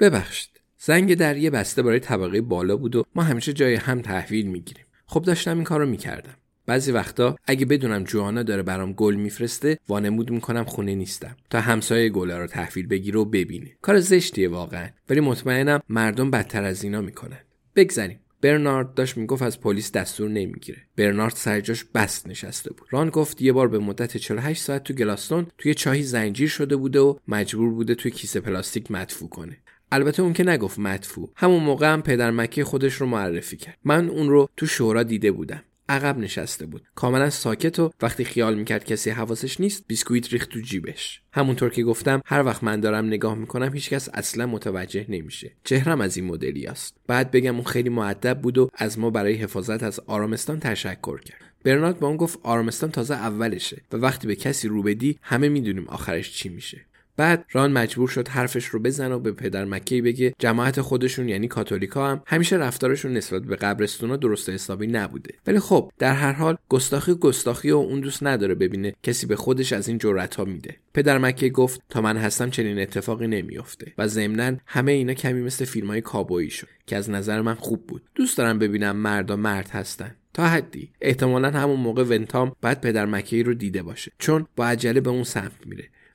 ببخشید زنگ در یه بسته برای طبقه بالا بود و ما همیشه جای هم تحویل می‌گیریم. خب داشتم این کارو می‌کردم. بعضی وقتا اگه بدونم جوانا داره برام گل میفرسته وانمود می‌کنم خونه نیستم تا همسایه گلا رو تحویل بگیره و ببینه. کار زشتیه واقعا ولی مطمئنم مردم بدتر از اینا می‌کنن. بگذریم. برنارد داشت می‌گفت از پلیس دستور نمی‌گیره. برنارد سرجاش بست نشسته بود. ران گفت یه بار به مدت 48 ساعت تو گلاستون توی چاهی زنجیر شده بوده و مجبور بوده توی کیسه پلاستیک مدفوع کنه. البته اون که نگفت مدفوع. همون موقع هم پدر مکه خودش رو معرفی کرد. من اون رو تو شورا دیده بودم. عقب نشسته بود. کاملا ساکت و وقتی خیال می‌کرد کسی حواسش نیست بیسکویت ریخت تو جیبش. همونطور که گفتم هر وقت من دارم نگاه می‌کنم هیچکس اصلا متوجه نمیشه. چهرم از این مدلی است بعد بگم اون خیلی معدب بود و از ما برای حفاظت از آرامستان تشکر کرد. برنارد با اون گفت آرامستان تازه اولشه و وقتی به کسی رو بدی همه می‌دونیم آخرش چی میشه. بعد ران مجبور شد حرفش رو بزنه و به پدر مکی بگه جماعت خودشون یعنی کاتولیکا هم همیشه رفتارشون نسبت به قبرستونا درست حسابی نبوده. ولی خب در هر حال گستاخی گستاخی و اون دوست نداره ببینه کسی به خودش از این جرأت ها میده. پدر مکی گفت تا من هستم چنین اتفاقی نمیافته و ضمنا همه اینا کمی مثل فیلم های کابویی شد که از نظر من خوب بود. دوست دارم ببینم مردا مرد هستن. تا حدی. احتمالا همون موقع ونتام بعد پدر مکی رو دیده باشه. چون با عجله به اون سمت میره.